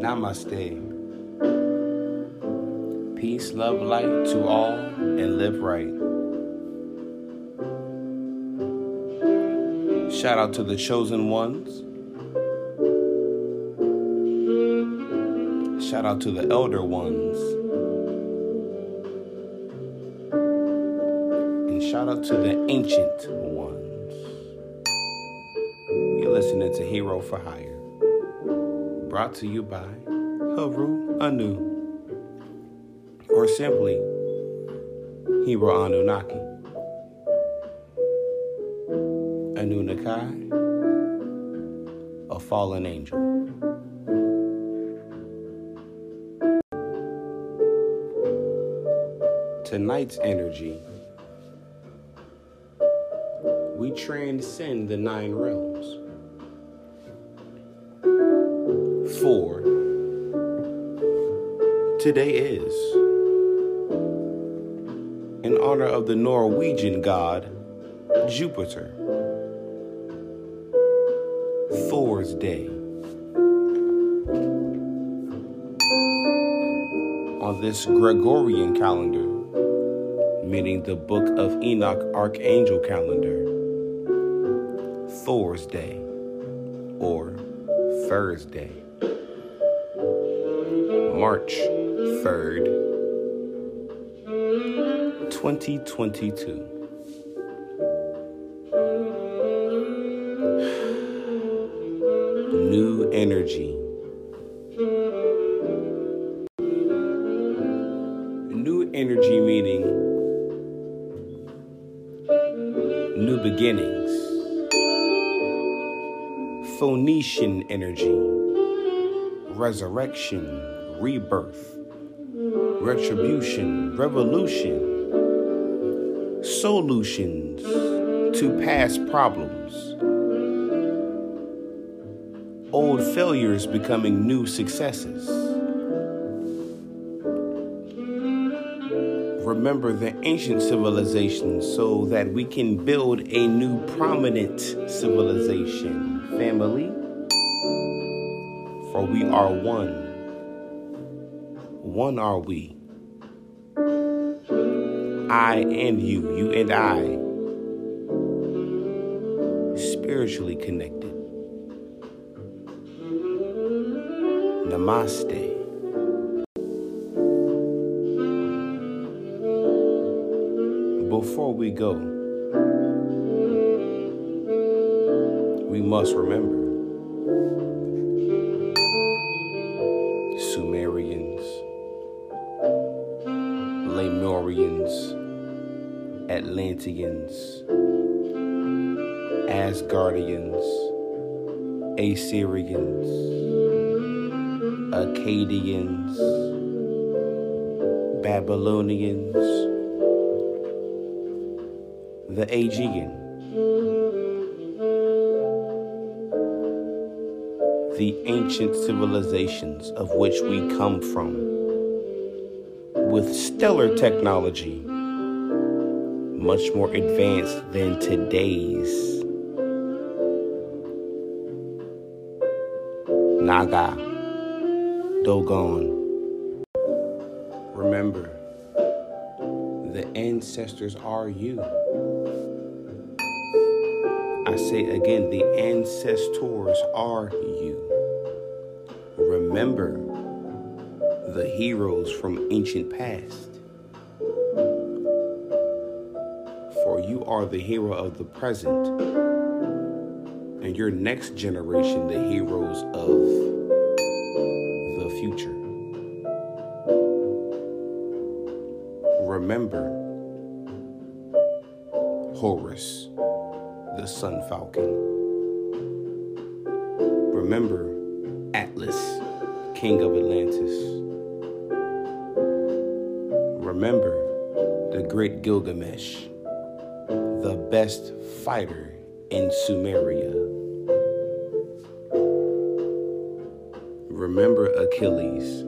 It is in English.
Namaste. Peace, love, light to all, and live right. Shout out to the chosen ones. Shout out to the elder ones. And shout out to the ancient ones. Listening to Hero for Hire. Brought to you by Haru Anu. Or simply Hero Anunnaki. Anunnaki, a fallen angel. Tonight's energy, we transcend the nine realms. Today is, in honor of the Norwegian god Jupiter, Thor's Day. On this Gregorian calendar, meaning the Book of Enoch Archangel calendar, Thor's Day or Thursday, March 3rd, 2022. New energy. New energy meaning new beginnings. Phoenician energy, resurrection, rebirth, retribution, revolution, solutions to past problems, old failures becoming new successes. remember the ancient civilizations so that we can build a new prominent civilization. Family, for we are one. One are we. I and you, you and I, spiritually connected. Namaste. before we go, we must remember Lemurians, Atlanteans, Asgardians, Assyrians, Akkadians, Babylonians the Aegean, the ancient civilizations of which we come from, with stellar technology, much more advanced than today's. Naga, Dogon. Remember, the ancestors are you. I say again, the ancestors are you. Remember the heroes from ancient past. For you are the hero of the present, and your next generation, the heroes of the future. Remember Horus the Sun Falcon. Remember Atlas, King of Atlantis. Remember the great Gilgamesh, the best fighter in Sumeria. Remember Achilles,